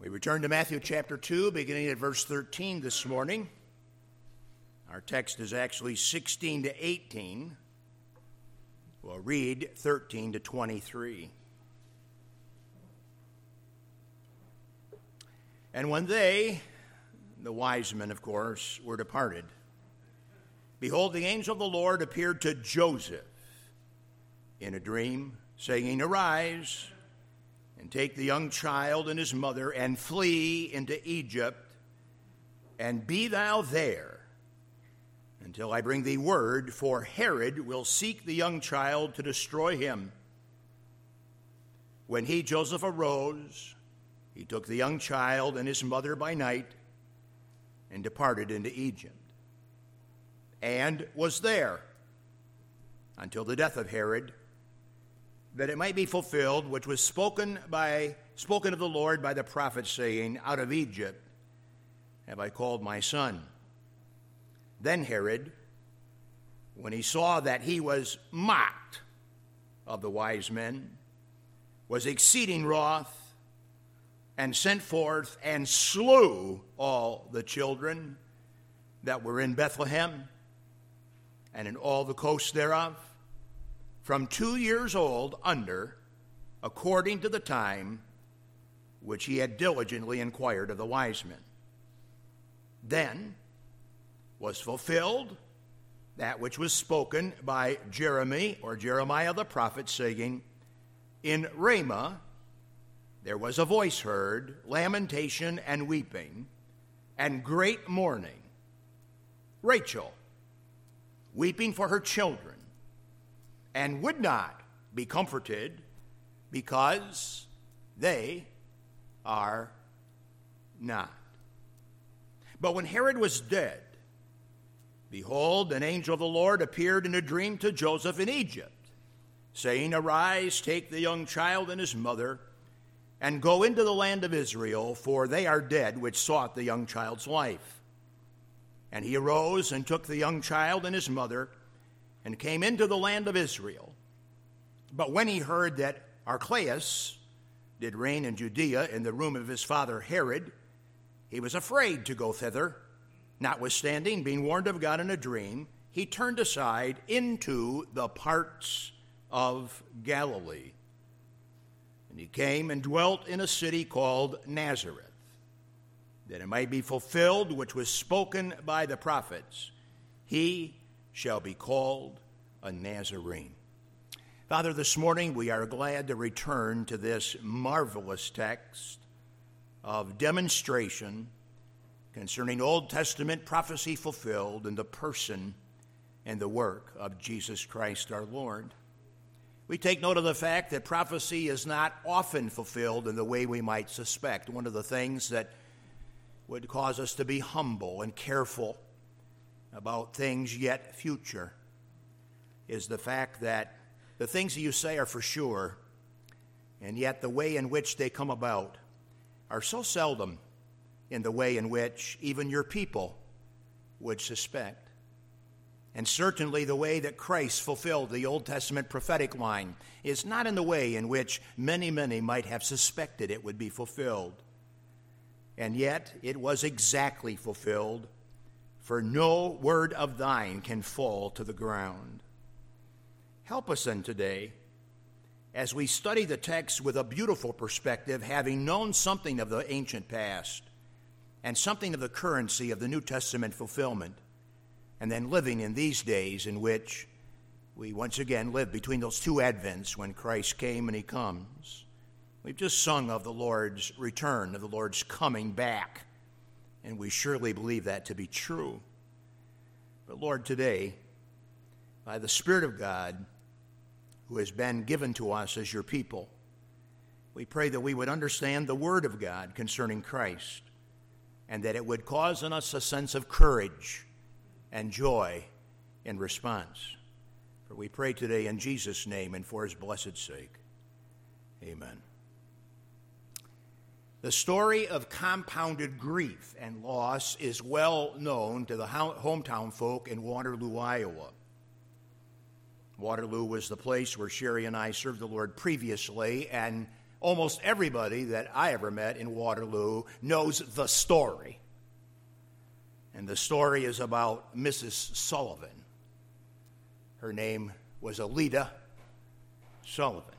We return to Matthew chapter 2, beginning at verse 13 this morning. Our text is actually 16 to 18. We'll read 13 to 23. And when they, the wise men, of course, were departed, behold, the angel of the Lord appeared to Joseph in a dream, saying, Arise and take the young child and his mother and flee into Egypt, and be thou there until I bring thee word, for Herod will seek the young child to destroy him. When he, Joseph, arose, he took the young child and his mother by night and departed into Egypt, and was there until the death of Herod that it might be fulfilled which was spoken by spoken of the Lord by the prophet saying out of Egypt have I called my son. Then Herod when he saw that he was mocked of the wise men was exceeding wroth and sent forth and slew all the children that were in Bethlehem and in all the coasts thereof from two years old under, according to the time which he had diligently inquired of the wise men. Then was fulfilled that which was spoken by Jeremy or Jeremiah the prophet, saying, In Ramah there was a voice heard, lamentation and weeping, and great mourning. Rachel, weeping for her children and would not be comforted because they are not. But when Herod was dead, behold, an angel of the Lord appeared in a dream to Joseph in Egypt, saying, Arise, take the young child and his mother, and go into the land of Israel, for they are dead which sought the young child's life. And he arose and took the young child and his mother and came into the land of Israel. But when he heard that Archelaus did reign in Judea in the room of his father Herod, he was afraid to go thither. Notwithstanding, being warned of God in a dream, he turned aside into the parts of Galilee. And he came and dwelt in a city called Nazareth, that it might be fulfilled which was spoken by the prophets. He shall be called a Nazarene. Father, this morning we are glad to return to this marvelous text of demonstration concerning Old Testament prophecy fulfilled in the person and the work of Jesus Christ our Lord. We take note of the fact that prophecy is not often fulfilled in the way we might suspect. One of the things that would cause us to be humble and careful about things yet future is the fact that the things that you say are for sure, and yet the way in which they come about are so seldom in the way in which even your people would suspect. And certainly, the way that Christ fulfilled the Old Testament prophetic line is not in the way in which many, many might have suspected it would be fulfilled. And yet, it was exactly fulfilled for no word of thine can fall to the ground. Help us then today as we study the text with a beautiful perspective, having known something of the ancient past and something of the currency of the New Testament fulfillment, and then living in these days in which we once again live between those two advents when Christ came and he comes. We've just sung of the Lord's return, of the Lord's coming back and we surely believe that to be true. But Lord, today, by the Spirit of God who has been given to us as your people, we pray that we would understand the Word of God concerning Christ and that it would cause in us a sense of courage and joy in response. For we pray today in Jesus' name and for his blessed sake. Amen. The story of compounded grief and loss is well known to the hometown folk in Waterloo, Iowa. Waterloo was the place where Sherry and I served the Lord previously, and almost everybody that I ever met in Waterloo knows the story. And the story is about Mrs. Sullivan. Her name was Alleta Sullivan.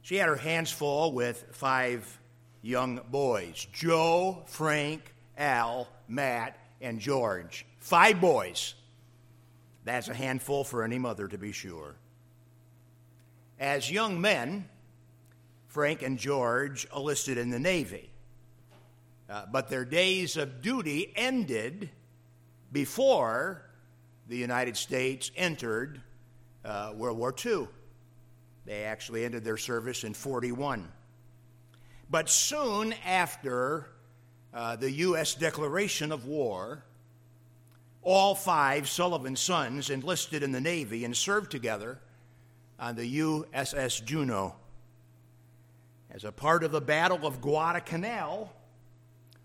She had her hands full with five young boys Joe, Frank, Al, Matt, and George. Five boys. That's a handful for any mother, to be sure. As young men, Frank and George enlisted in the Navy. Uh, but their days of duty ended before the United States entered uh, World War II. They actually ended their service in 41. But soon after uh, the U.S. declaration of war, all five Sullivan sons enlisted in the Navy and served together on the USS Juneau. As a part of the Battle of Guadalcanal,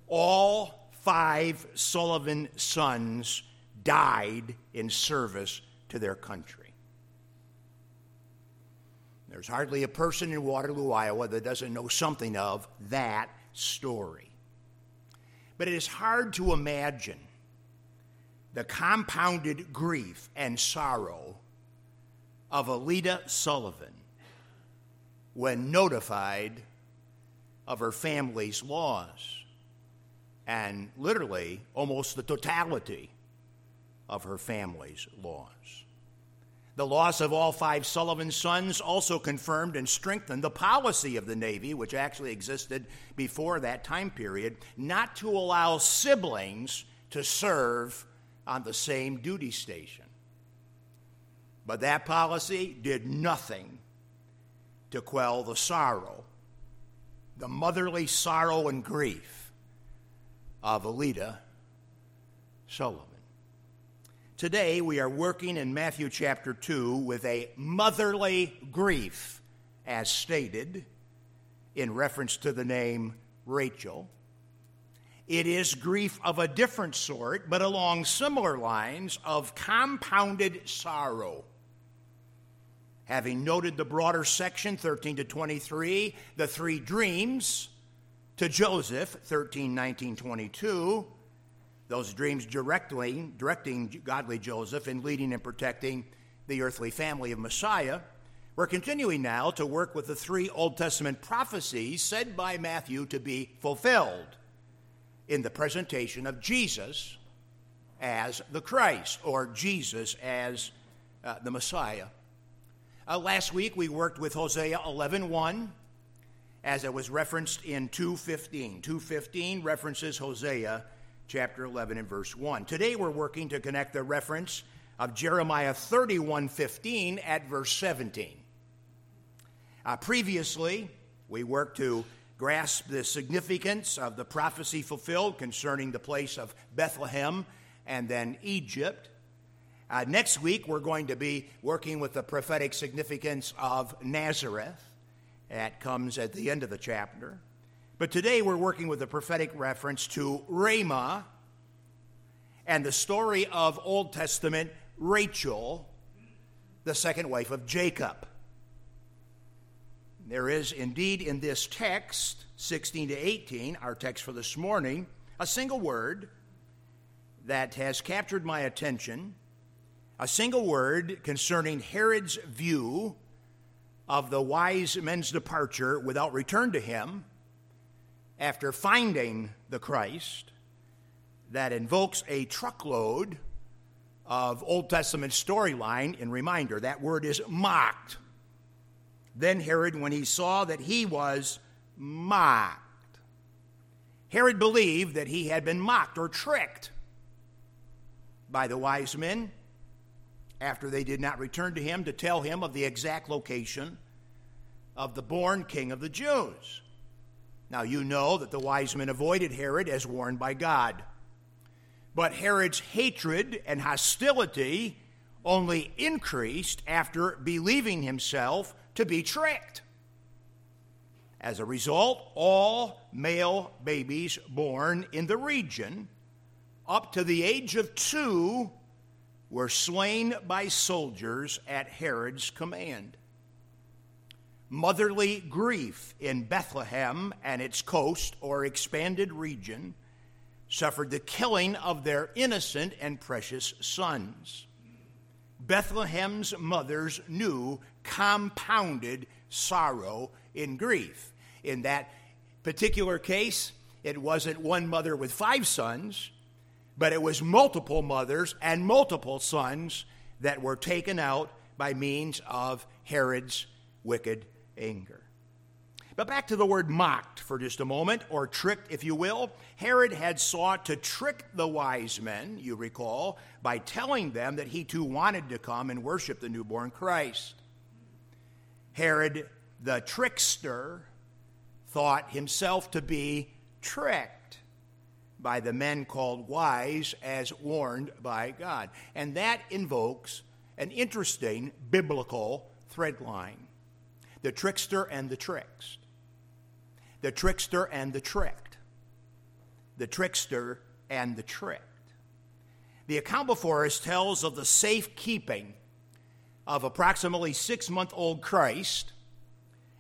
all five Sullivan sons died in service to their country. There's hardly a person in Waterloo, Iowa that doesn't know something of that story. But it is hard to imagine the compounded grief and sorrow of Alleta Sullivan when notified of her family's loss and literally almost the totality of her family's loss. The loss of all five Sullivan sons also confirmed and strengthened the policy of the Navy, which actually existed before that time period, not to allow siblings to serve on the same duty station. But that policy did nothing to quell the sorrow, the motherly sorrow and grief of Alleta Sullivan. Today, we are working in Matthew chapter 2 with a motherly grief, as stated in reference to the name Rachel. It is grief of a different sort, but along similar lines of compounded sorrow. Having noted the broader section, 13 to 23, the three dreams, to Joseph, 13, 19, 22, those dreams directly, directing godly Joseph in leading and protecting the earthly family of Messiah. We're continuing now to work with the three Old Testament prophecies said by Matthew to be fulfilled in the presentation of Jesus as the Christ or Jesus as uh, the Messiah. Uh, last week we worked with Hosea 11 1 as it was referenced in 215. 215 references Hosea chapter 11 and verse 1. Today we're working to connect the reference of Jeremiah 31:15 at verse 17. Uh, previously, we worked to grasp the significance of the prophecy fulfilled concerning the place of Bethlehem and then Egypt. Uh, next week, we're going to be working with the prophetic significance of Nazareth. That comes at the end of the chapter. But today we're working with a prophetic reference to Ramah and the story of Old Testament Rachel, the second wife of Jacob. There is indeed in this text, 16 to 18, our text for this morning, a single word that has captured my attention, a single word concerning Herod's view of the wise men's departure without return to him after finding the Christ that invokes a truckload of Old Testament storyline in reminder. That word is mocked. Then Herod, when he saw that he was mocked, Herod believed that he had been mocked or tricked by the wise men after they did not return to him to tell him of the exact location of the born king of the Jews. Now, you know that the wise men avoided Herod as warned by God. But Herod's hatred and hostility only increased after believing himself to be tricked. As a result, all male babies born in the region up to the age of two were slain by soldiers at Herod's command. Motherly grief in Bethlehem and its coast or expanded region suffered the killing of their innocent and precious sons. Bethlehem's mothers knew compounded sorrow in grief. In that particular case, it wasn't one mother with five sons, but it was multiple mothers and multiple sons that were taken out by means of Herod's wicked anger. But back to the word mocked for just a moment, or tricked, if you will. Herod had sought to trick the wise men, you recall, by telling them that he too wanted to come and worship the newborn Christ. Herod the trickster thought himself to be tricked by the men called wise as warned by God. And that invokes an interesting biblical thread line the trickster and the tricked. The trickster and the tricked. The trickster and the tricked. The account before us tells of the safekeeping of approximately six month old Christ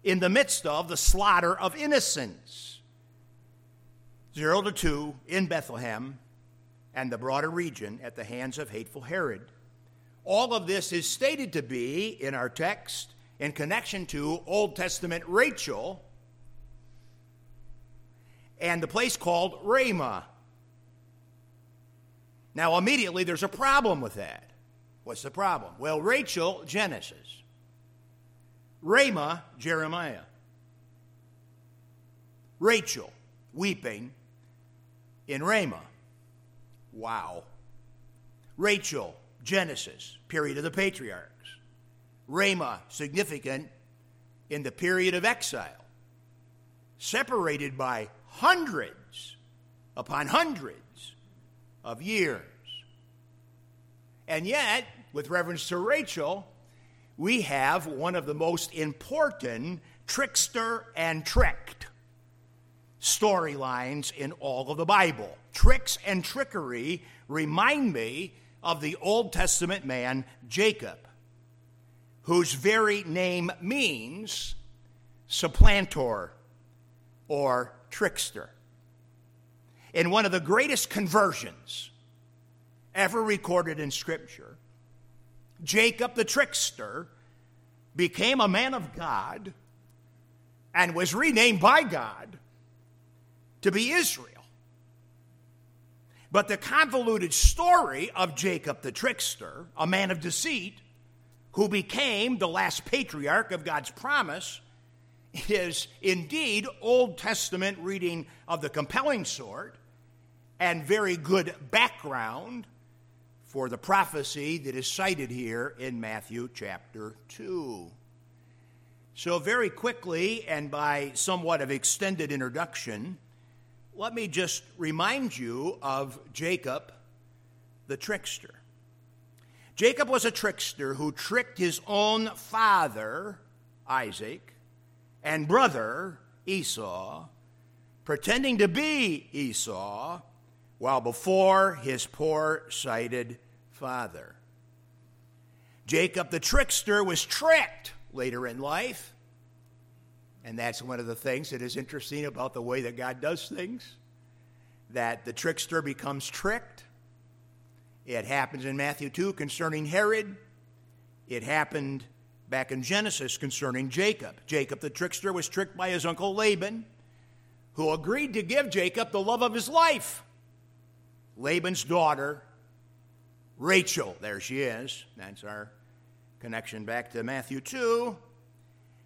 in the midst of the slaughter of innocents. Zero to two in Bethlehem and the broader region at the hands of hateful Herod. All of this is stated to be, in our text, in connection to Old Testament Rachel and the place called Ramah. Now, immediately there's a problem with that. What's the problem? Well, Rachel, Genesis. Ramah, Jeremiah. Rachel, weeping in Ramah. Wow. Rachel, Genesis, period of the patriarchs. Ramah, significant in the period of exile. Separated by hundreds upon hundreds of years. And yet, with reference to Rachel, we have one of the most important trickster and tricked storylines in all of the Bible. Tricks and trickery remind me of the Old Testament man Jacob, whose very name means supplanter or trickster. In one of the greatest conversions ever recorded in Scripture, Jacob the trickster became a man of God and was renamed by God to be Israel. But the convoluted story of Jacob the trickster, a man of deceit, who became the last patriarch of God's promise, is indeed Old Testament reading of the compelling sort and very good background for the prophecy that is cited here in Matthew chapter 2. So, very quickly and by somewhat of extended introduction, let me just remind you of Jacob the trickster. Jacob was a trickster who tricked his own father, Isaac, and brother Esau, pretending to be Esau, while before his poor sighted father. Jacob the trickster was tricked later in life. And that's one of the things that is interesting about the way that God does things that the trickster becomes tricked. It happens in Matthew 2 concerning Herod. It happened back in Genesis concerning Jacob. Jacob the trickster was tricked by his uncle Laban, who agreed to give Jacob the love of his life. Laban's daughter, Rachel, there she is. That's our connection back to Matthew 2.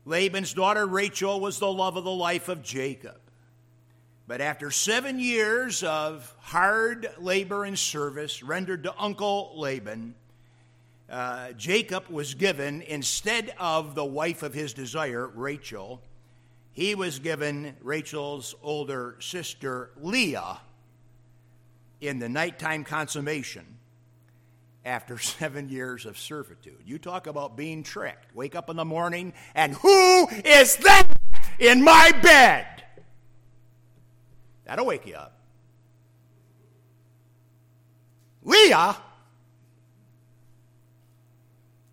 Laban's daughter, Rachel, was the love of the life of Jacob. But after seven years of hard labor and service rendered to Uncle Laban, uh, Jacob was given, instead of the wife of his desire, Rachel, he was given Rachel's older sister, Leah, in the nighttime consummation after seven years of servitude. You talk about being tricked. Wake up in the morning, and who is that in my bed? That'll wake you up. Leah?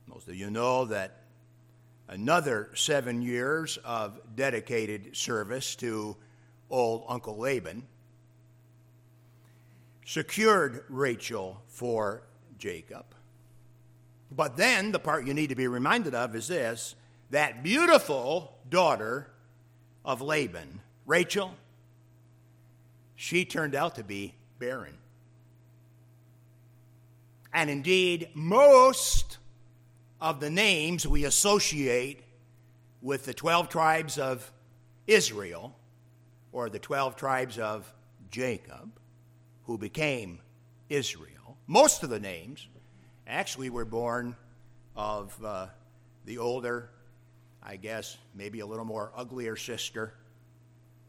Most of you know that another seven years of dedicated service to old Uncle Laban, secured Rachel for Jacob. But then the part you need to be reminded of is this that beautiful daughter of Laban, Rachel, she turned out to be barren. And indeed, most of the names we associate with the 12 tribes of Israel or the 12 tribes of Jacob, who became Israel, most of the names actually were born of uh, the older, I guess, maybe a little more uglier sister,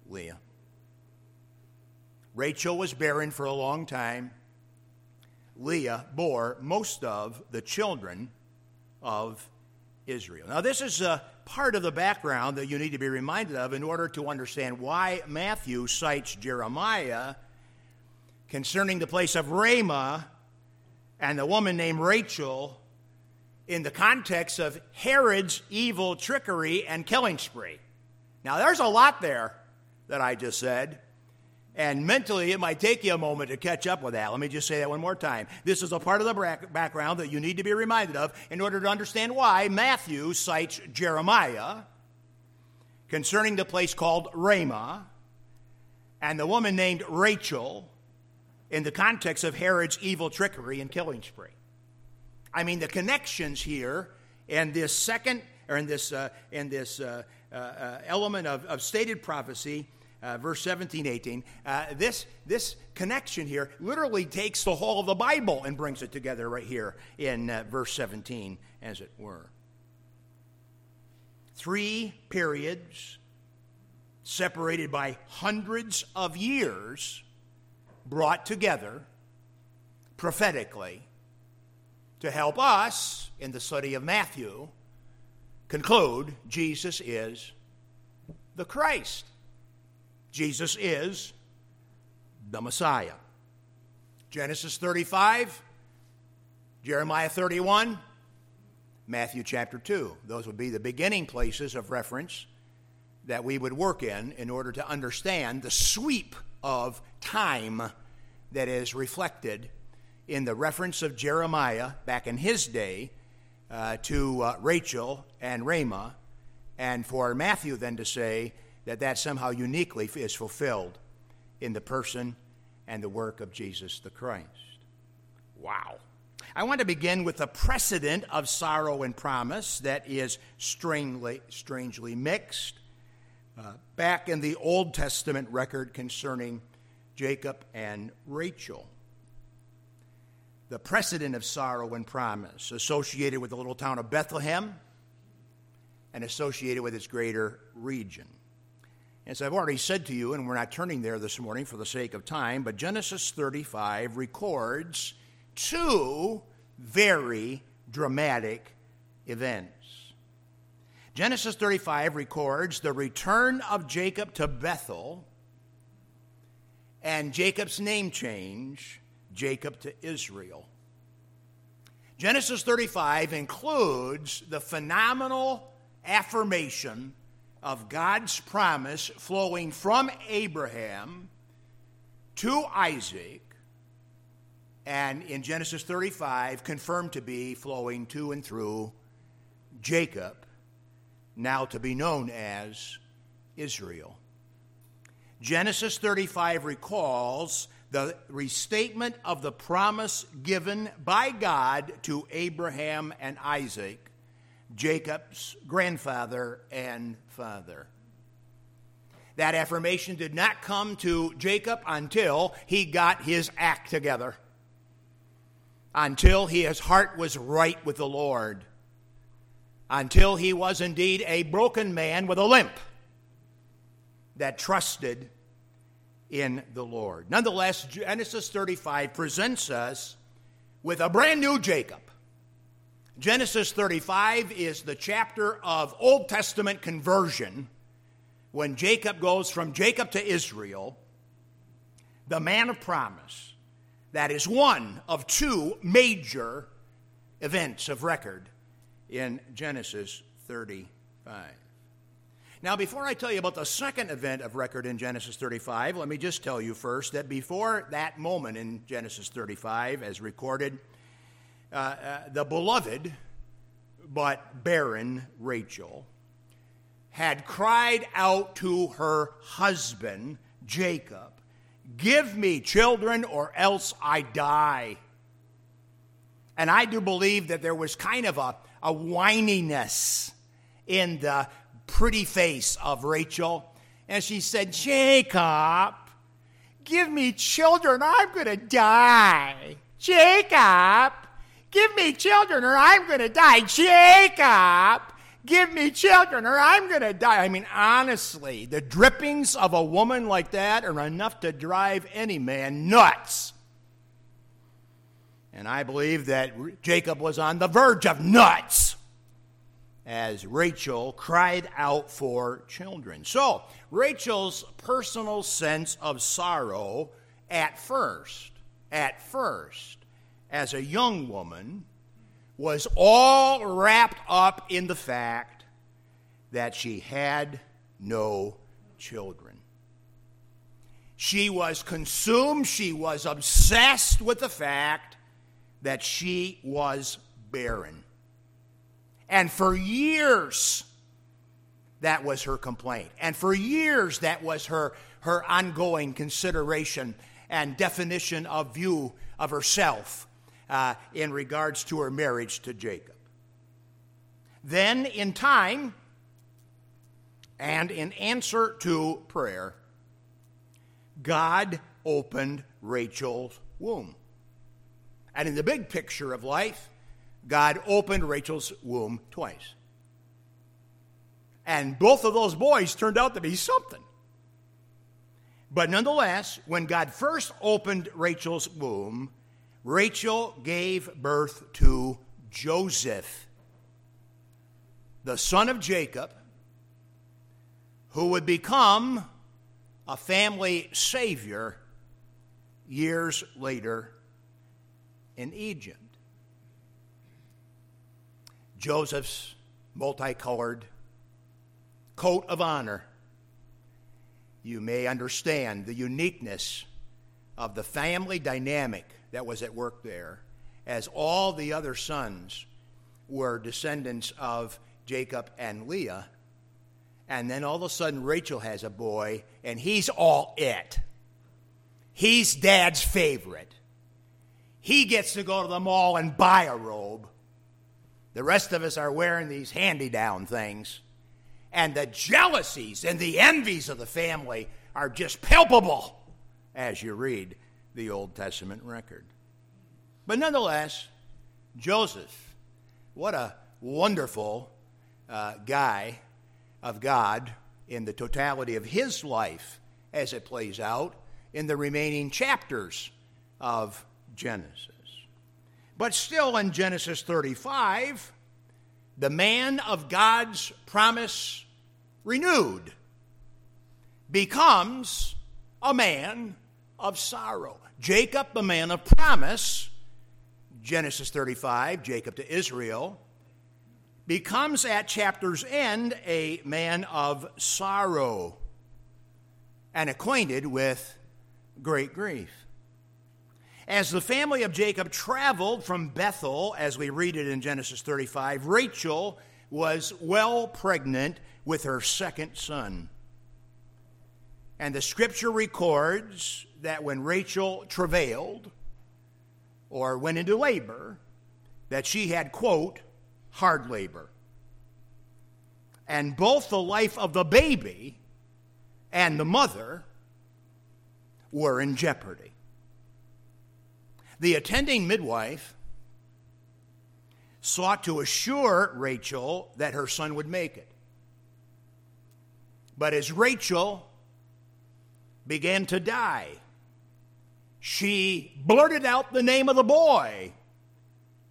Leah. Rachel was barren for a long time. Leah bore most of the children of Israel. Now, this is a part of the background that you need to be reminded of in order to understand why Matthew cites Jeremiah concerning the place of Ramah and the woman named Rachel in the context of Herod's evil trickery and killing spree. Now, there's a lot there that I just said. And mentally, it might take you a moment to catch up with that. Let me just say that one more time. This is a part of the background that you need to be reminded of in order to understand why Matthew cites Jeremiah concerning the place called Ramah and the woman named Rachel in the context of Herod's evil trickery and killing spree. I mean, the connections here in this second, or in this, uh, in this uh, uh, uh element of, of stated prophecy uh, verse 17, 18, uh, this, this connection here literally takes the whole of the Bible and brings it together right here in uh, verse 17, as it were. Three periods separated by hundreds of years brought together prophetically to help us in the study of Matthew conclude Jesus is the Christ. Jesus is the Messiah. Genesis 35, Jeremiah 31, Matthew chapter 2. Those would be the beginning places of reference that we would work in in order to understand the sweep of time that is reflected in the reference of Jeremiah back in his day uh, to uh, Rachel and Ramah, and for Matthew then to say, that that somehow uniquely is fulfilled in the person and the work of Jesus the Christ. Wow. I want to begin with a precedent of sorrow and promise that is strangely, strangely mixed. Uh, back in the Old Testament record concerning Jacob and Rachel. The precedent of sorrow and promise associated with the little town of Bethlehem and associated with its greater region. As I've already said to you, and we're not turning there this morning for the sake of time, but Genesis 35 records two very dramatic events. Genesis 35 records the return of Jacob to Bethel and Jacob's name change, Jacob to Israel. Genesis 35 includes the phenomenal affirmation of God's promise flowing from Abraham to Isaac, and in Genesis 35, confirmed to be flowing to and through Jacob, now to be known as Israel. Genesis 35 recalls the restatement of the promise given by God to Abraham and Isaac Jacob's grandfather and father. That affirmation did not come to Jacob until he got his act together, until his heart was right with the Lord, until he was indeed a broken man with a limp that trusted in the Lord. Nonetheless, Genesis 35 presents us with a brand new Jacob Genesis 35 is the chapter of Old Testament conversion when Jacob goes from Jacob to Israel, the man of promise. That is one of two major events of record in Genesis 35. Now, before I tell you about the second event of record in Genesis 35, let me just tell you first that before that moment in Genesis 35, as recorded, uh, uh, the beloved but barren Rachel had cried out to her husband, Jacob, Give me children or else I die. And I do believe that there was kind of a, a whininess in the pretty face of Rachel. And she said, Jacob, give me children, I'm going to die. Jacob, give me children, or I'm going to die. Jacob, give me children, or I'm going to die. I mean, honestly, the drippings of a woman like that are enough to drive any man nuts. And I believe that Jacob was on the verge of nuts as Rachel cried out for children. So, Rachel's personal sense of sorrow at first, at first, as a young woman, was all wrapped up in the fact that she had no children. She was consumed, she was obsessed with the fact that she was barren. And for years, that was her complaint. And for years, that was her, her ongoing consideration and definition of view of herself uh, in regards to her marriage to Jacob. Then, in time, and in answer to prayer, God opened Rachel's womb. And in the big picture of life, God opened Rachel's womb twice. And both of those boys turned out to be something. But nonetheless, when God first opened Rachel's womb, Rachel gave birth to Joseph, the son of Jacob, who would become a family savior years later in Egypt. Joseph's multicolored coat of honor, you may understand the uniqueness of the family dynamic that was at work there, as all the other sons were descendants of Jacob and Leah. And then all of a sudden, Rachel has a boy, and he's all it. He's dad's favorite. He gets to go to the mall and buy a robe. The rest of us are wearing these handy down things. And the jealousies and the envies of the family are just palpable as you read the Old Testament record. But nonetheless, Joseph, what a wonderful uh, guy of God in the totality of his life as it plays out in the remaining chapters of Genesis. But still in Genesis 35, the man of God's promise renewed becomes a man of sorrow. Jacob, the man of promise, Genesis 35, Jacob to Israel, becomes at chapter's end a man of sorrow and acquainted with great grief. As the family of Jacob traveled from Bethel, as we read it in Genesis 35, Rachel was well pregnant with her second son. And the scripture records that when Rachel travailed or went into labor, that she had, quote, hard labor. And both the life of the baby and the mother were in jeopardy. The attending midwife sought to assure Rachel that her son would make it. But as Rachel began to die, she blurted out the name of the boy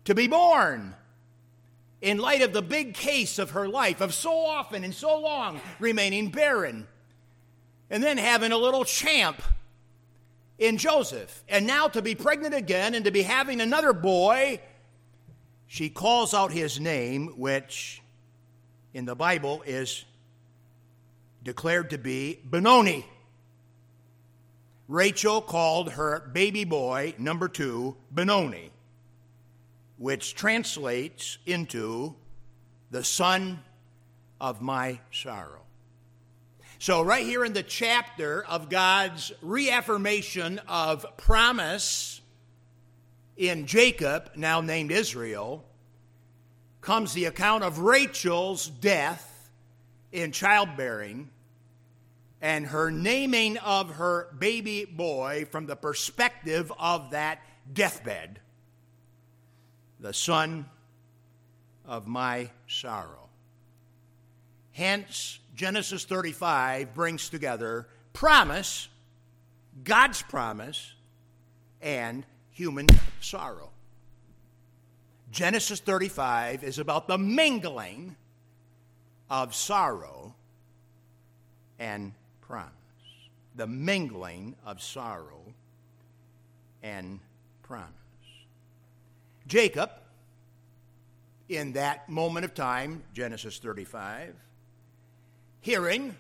to be born in light of the big case of her life of so often and so long remaining barren and then having a little champ in Joseph. And now to be pregnant again and to be having another boy, she calls out his name, which in the Bible is declared to be Benoni. Rachel called her baby boy, number two, Benoni, which translates into the son of my sorrow. So, right here in the chapter of God's reaffirmation of promise in Jacob, now named Israel, comes the account of Rachel's death in childbearing and her naming of her baby boy from the perspective of that deathbed, the son of my sorrow. Hence, Genesis 35 brings together promise, God's promise, and human sorrow. Genesis 35 is about the mingling of sorrow and promise. The mingling of sorrow and promise. Jacob, in that moment of time, Genesis 35, hearing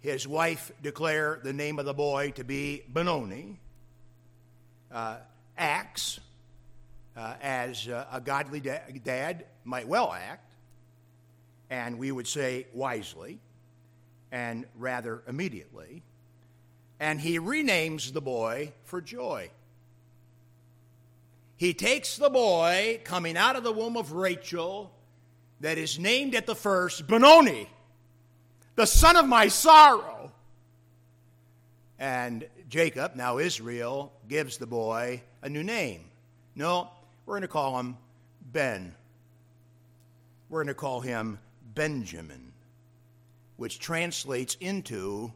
his wife declare the name of the boy to be Benoni, uh, acts uh, as uh, a godly da- dad might well act, and we would say wisely, and rather immediately. And he renames the boy for joy. He takes the boy coming out of the womb of Rachel that is named at the first Benoni, the son of my sorrow. And Jacob, now Israel, gives the boy a new name. No, we're going to call him Ben. We're going to call him Benjamin which translates into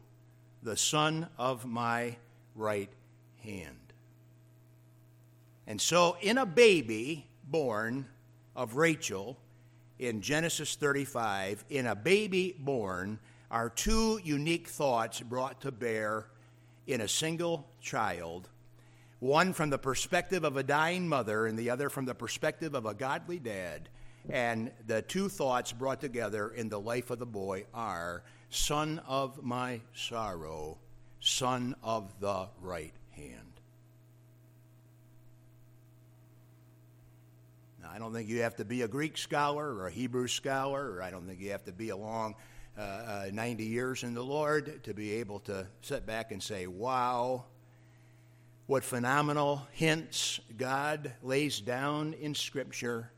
the son of my right hand. And so, in a baby born of Rachel in Genesis 35, in a baby born, are two unique thoughts brought to bear in a single child one from the perspective of a dying mother, and the other from the perspective of a godly dad. And the two thoughts brought together in the life of the boy are Son of my sorrow, Son of the right hand. Now, I don't think you have to be a Greek scholar or a Hebrew scholar, or I don't think you have to be a long uh, uh, 90 years in the Lord to be able to sit back and say, wow, what phenomenal hints God lays down in Scripture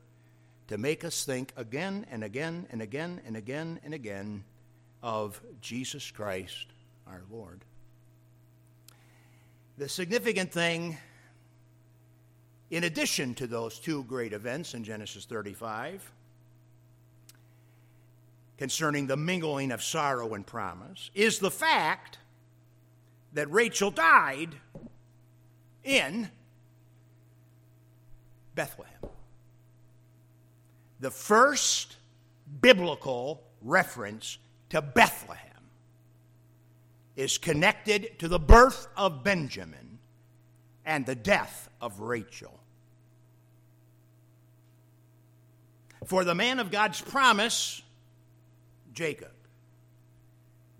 to make us think again and again and again and again and again of Jesus Christ our Lord. The significant thing, in addition to those two great events in Genesis 35, concerning the mingling of sorrow and promise, is the fact that Rachel died in Bethlehem the first biblical reference to Bethlehem is connected to the birth of Benjamin and the death of Rachel. For the man of God's promise, Jacob,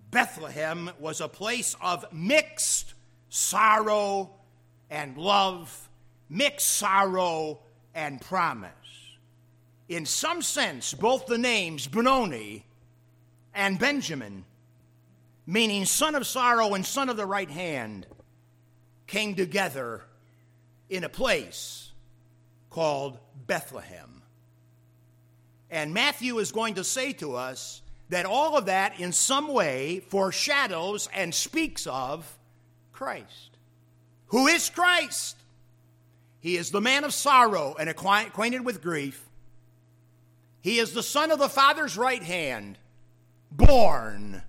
Bethlehem was a place of mixed sorrow and love, mixed sorrow and promise in some sense, both the names Benoni and Benjamin, meaning son of sorrow and son of the right hand, came together in a place called Bethlehem. And Matthew is going to say to us that all of that in some way foreshadows and speaks of Christ. Who is Christ? He is the man of sorrow and acquainted with grief he is the son of the Father's right hand, born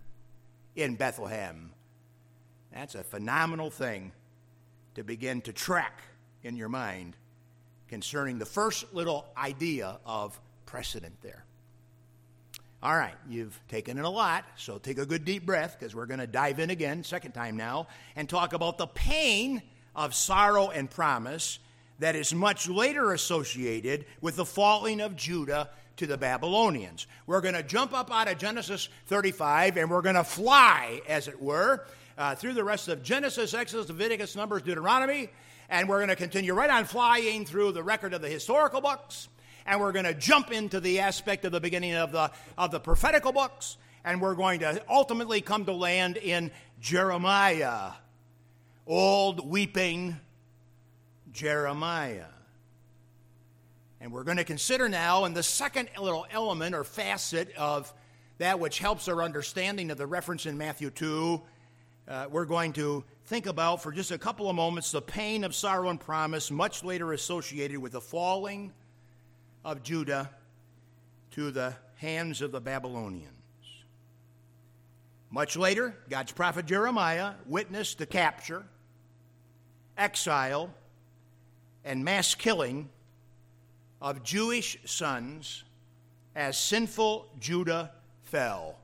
in Bethlehem. That's a phenomenal thing to begin to track in your mind concerning the first little idea of precedent there. All right, you've taken in a lot, so take a good deep breath because we're going to dive in again, second time now, and talk about the pain of sorrow and promise that is much later associated with the falling of Judah to the Babylonians. We're going to jump up out of Genesis 35 and we're going to fly, as it were, uh, through the rest of Genesis, Exodus, Leviticus, Numbers, Deuteronomy, and we're going to continue right on flying through the record of the historical books, and we're going to jump into the aspect of the beginning of the, of the prophetical books, and we're going to ultimately come to land in Jeremiah, old weeping Jeremiah. And we're going to consider now, in the second little element or facet of that which helps our understanding of the reference in Matthew 2, uh, we're going to think about for just a couple of moments the pain of sorrow and promise, much later associated with the falling of Judah to the hands of the Babylonians. Much later, God's prophet Jeremiah witnessed the capture, exile, and mass killing of Jewish sons as sinful Judah fell.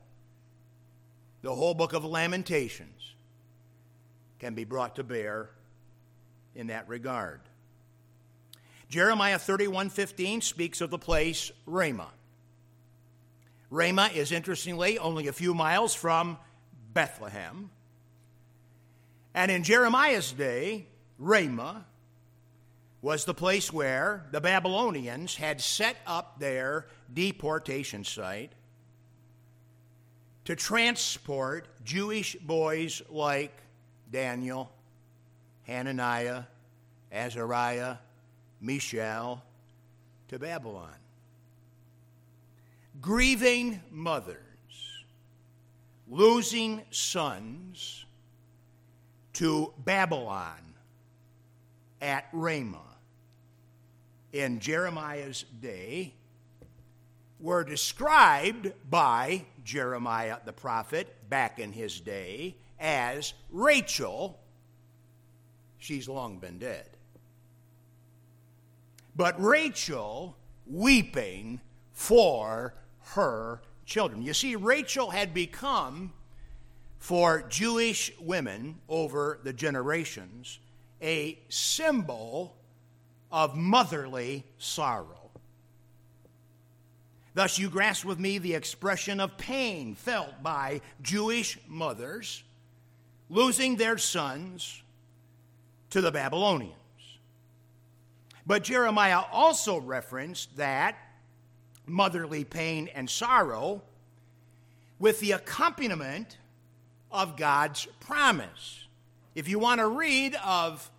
The whole book of Lamentations can be brought to bear in that regard. Jeremiah 31:15 speaks of the place Ramah. Ramah is interestingly only a few miles from Bethlehem. And in Jeremiah's day, Ramah was the place where the Babylonians had set up their deportation site to transport Jewish boys like Daniel, Hananiah, Azariah, Mishael to Babylon. Grieving mothers, losing sons to Babylon at Ramah in Jeremiah's day were described by Jeremiah the prophet back in his day as Rachel. She's long been dead. But Rachel weeping for her children. You see, Rachel had become, for Jewish women over the generations, a symbol of motherly sorrow. Thus, you grasp with me the expression of pain felt by Jewish mothers losing their sons to the Babylonians. But Jeremiah also referenced that motherly pain and sorrow with the accompaniment of God's promise. If you want to read of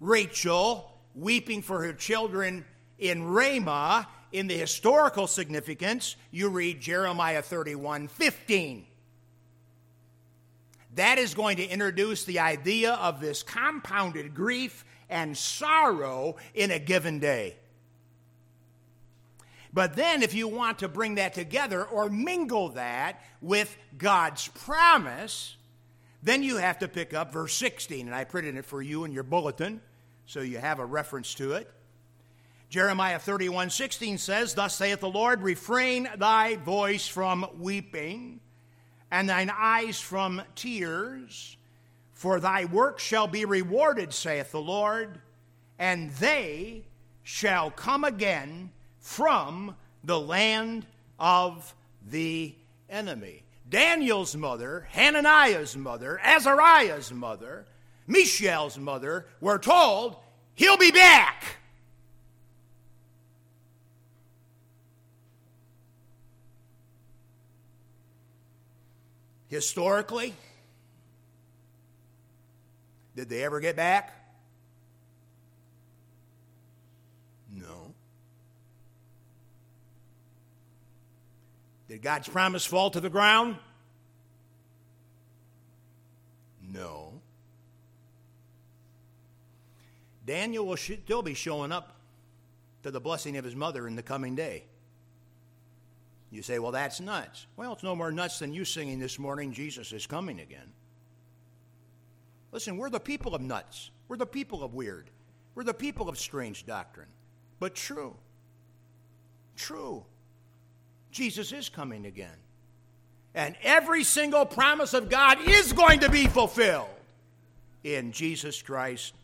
Rachel weeping for her children in Ramah in the historical significance, you read Jeremiah 31 15. That is going to introduce the idea of this compounded grief and sorrow in a given day. But then, if you want to bring that together or mingle that with God's promise, then you have to pick up verse 16. And I printed it for you in your bulletin, so you have a reference to it. Jeremiah 31 16 says, Thus saith the Lord, refrain thy voice from weeping, and thine eyes from tears, for thy work shall be rewarded, saith the Lord, and they shall come again from the land of the enemy. Daniel's mother, Hananiah's mother, Azariah's mother, Mishael's mother were told, He'll be back. Historically, did they ever get back? No. Did God's promise fall to the ground? No. Daniel will still be showing up to the blessing of his mother in the coming day. You say, well, that's nuts. Well, it's no more nuts than you singing this morning, Jesus is coming again. Listen, we're the people of nuts. We're the people of weird. We're the people of strange doctrine. But true. True. Jesus is coming again. And every single promise of God is going to be fulfilled in Jesus Christ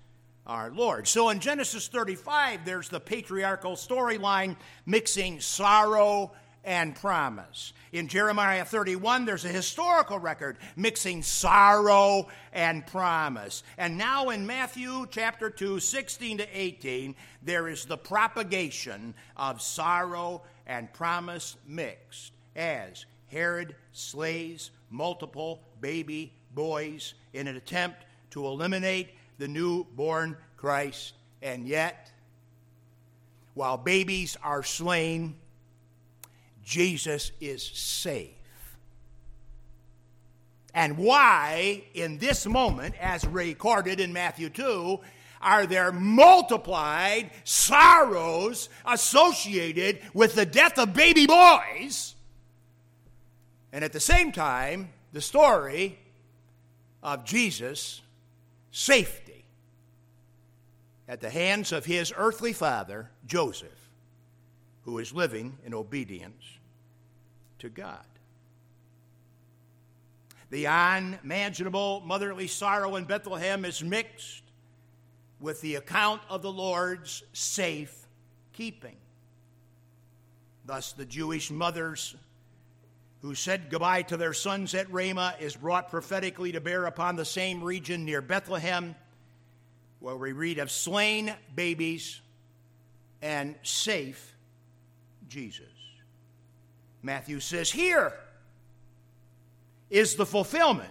our Lord. So in Genesis 35, there's the patriarchal storyline mixing sorrow and promise. In Jeremiah 31, there's a historical record mixing sorrow and promise. And now in Matthew chapter 2, 16 to 18, there is the propagation of sorrow and promise mixed as Herod slays multiple baby boys in an attempt to eliminate the newborn Christ. And yet, while babies are slain, Jesus is safe. And why, in this moment, as recorded in Matthew 2, are there multiplied sorrows associated with the death of baby boys? And at the same time, the story of Jesus' safety at the hands of his earthly father, Joseph, who is living in obedience to God. The unimaginable motherly sorrow in Bethlehem is mixed with the account of the Lord's safe keeping. Thus, the Jewish mothers who said goodbye to their sons at Ramah is brought prophetically to bear upon the same region near Bethlehem, where we read of slain babies and safe Jesus. Matthew says, Here is the fulfillment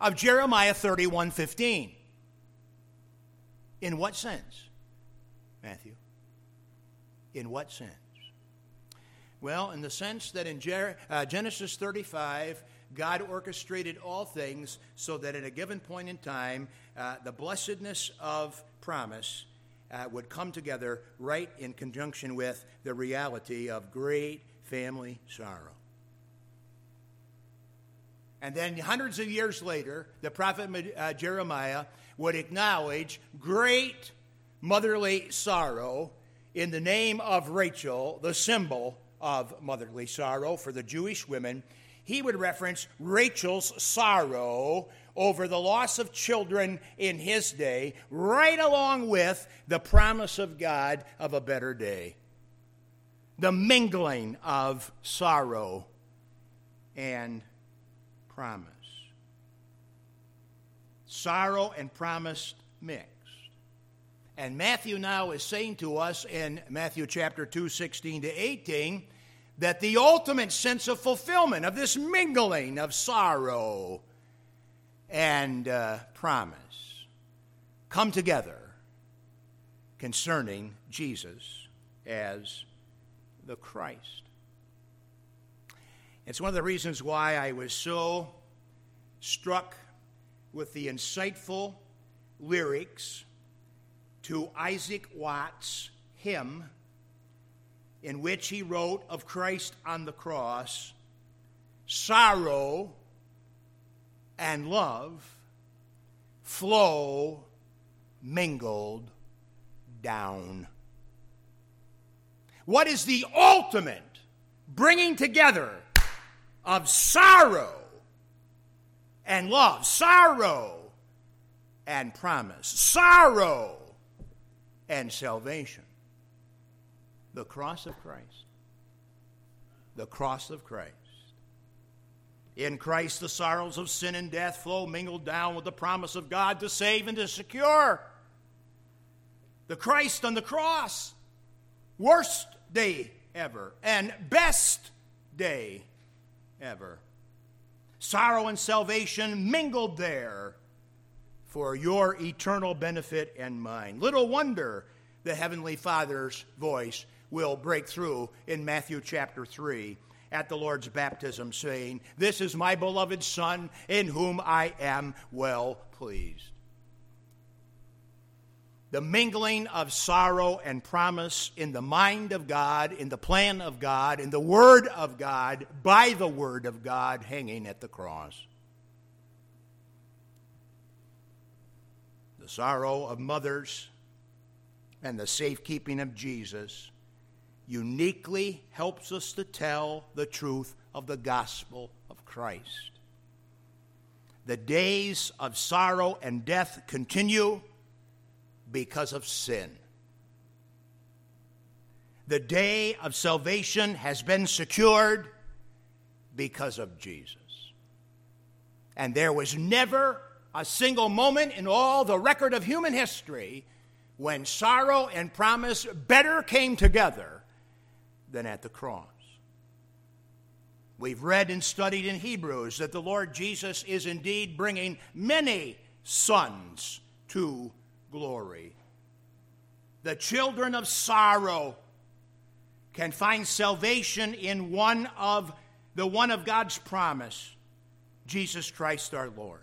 of Jeremiah 31 15. In what sense, Matthew? In what sense? Well, in the sense that in uh, Genesis 35, God orchestrated all things so that at a given point in time, uh, the blessedness of promise uh, would come together right in conjunction with the reality of great family sorrow. And then hundreds of years later, the prophet uh, Jeremiah would acknowledge great motherly sorrow in the name of Rachel, the symbol of motherly sorrow for the Jewish women. He would reference Rachel's sorrow over the loss of children in his day, right along with the promise of God of a better day. The mingling of sorrow and promise. Sorrow and promise mixed. And Matthew now is saying to us in Matthew chapter 2, 16 to 18, that the ultimate sense of fulfillment of this mingling of sorrow and uh, promise come together concerning Jesus as the Christ. It's one of the reasons why I was so struck with the insightful lyrics to Isaac Watts' hymn, in which he wrote of Christ on the cross sorrow and love flow mingled down. What is the ultimate bringing together of sorrow and love? Sorrow and promise. Sorrow and salvation. The cross of Christ. The cross of Christ. In Christ, the sorrows of sin and death flow mingled down with the promise of God to save and to secure. The Christ on the cross, worst day ever, and best day ever. Sorrow and salvation mingled there for your eternal benefit and mine. Little wonder the Heavenly Father's voice will break through in Matthew chapter 3 at the Lord's baptism, saying, This is my beloved Son, in whom I am well pleased. The mingling of sorrow and promise in the mind of God, in the plan of God, in the Word of God, by the Word of God hanging at the cross. The sorrow of mothers and the safekeeping of Jesus uniquely helps us to tell the truth of the gospel of Christ. the days of sorrow and death continue because of sin. The day of salvation has been secured because of Jesus. And there was never a single moment in all the record of human history when sorrow and promise better came together than at the cross. We've read and studied in Hebrews that the Lord Jesus is indeed bringing many sons to glory. The children of sorrow can find salvation in one of the one of God's promise, Jesus Christ our Lord.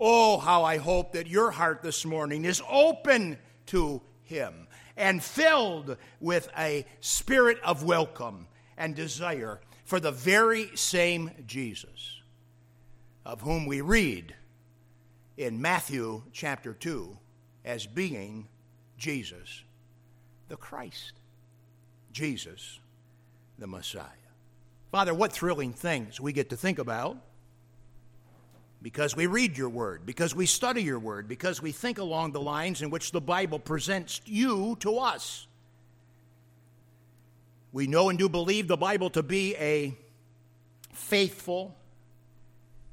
Oh, how I hope that your heart this morning is open to him and filled with a spirit of welcome and desire for the very same Jesus of whom we read in Matthew chapter 2 as being Jesus the Christ, Jesus the Messiah. Father, what thrilling things we get to think about because we read your word, because we study your word, because we think along the lines in which the Bible presents you to us. We know and do believe the Bible to be a faithful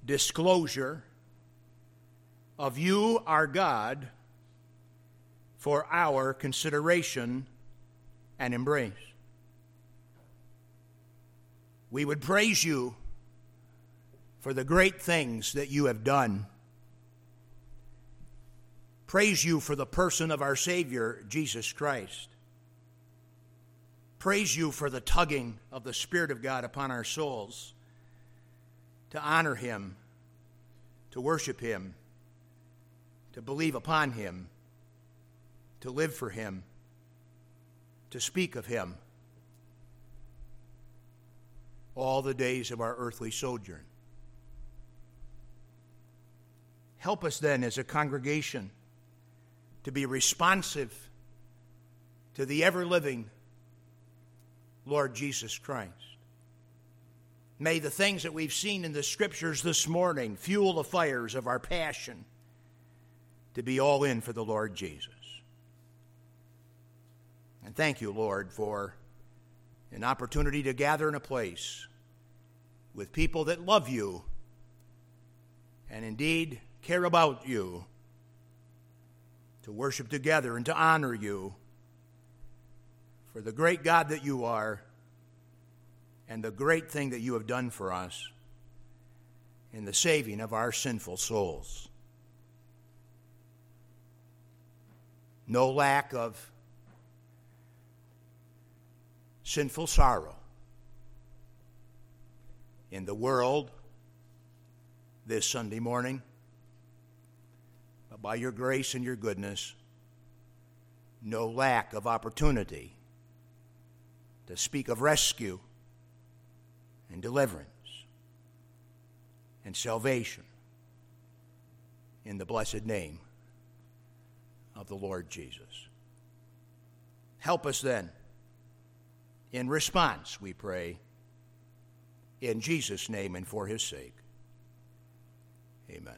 disclosure of you, our God, for our consideration and embrace. We would praise you for the great things that you have done. Praise you for the person of our Savior, Jesus Christ. Praise you for the tugging of the Spirit of God upon our souls to honor Him, to worship Him, to believe upon Him, to live for Him, to speak of Him all the days of our earthly sojourn. Help us then as a congregation to be responsive to the ever living Lord Jesus Christ. May the things that we've seen in the scriptures this morning fuel the fires of our passion to be all in for the Lord Jesus. And thank you, Lord, for an opportunity to gather in a place with people that love you and indeed care about you, to worship together and to honor you for the great God that you are and the great thing that you have done for us in the saving of our sinful souls. No lack of sinful sorrow in the world this Sunday morning by your grace and your goodness, no lack of opportunity to speak of rescue and deliverance and salvation in the blessed name of the Lord Jesus. Help us then. In response, we pray, in Jesus' name and for his sake. Amen.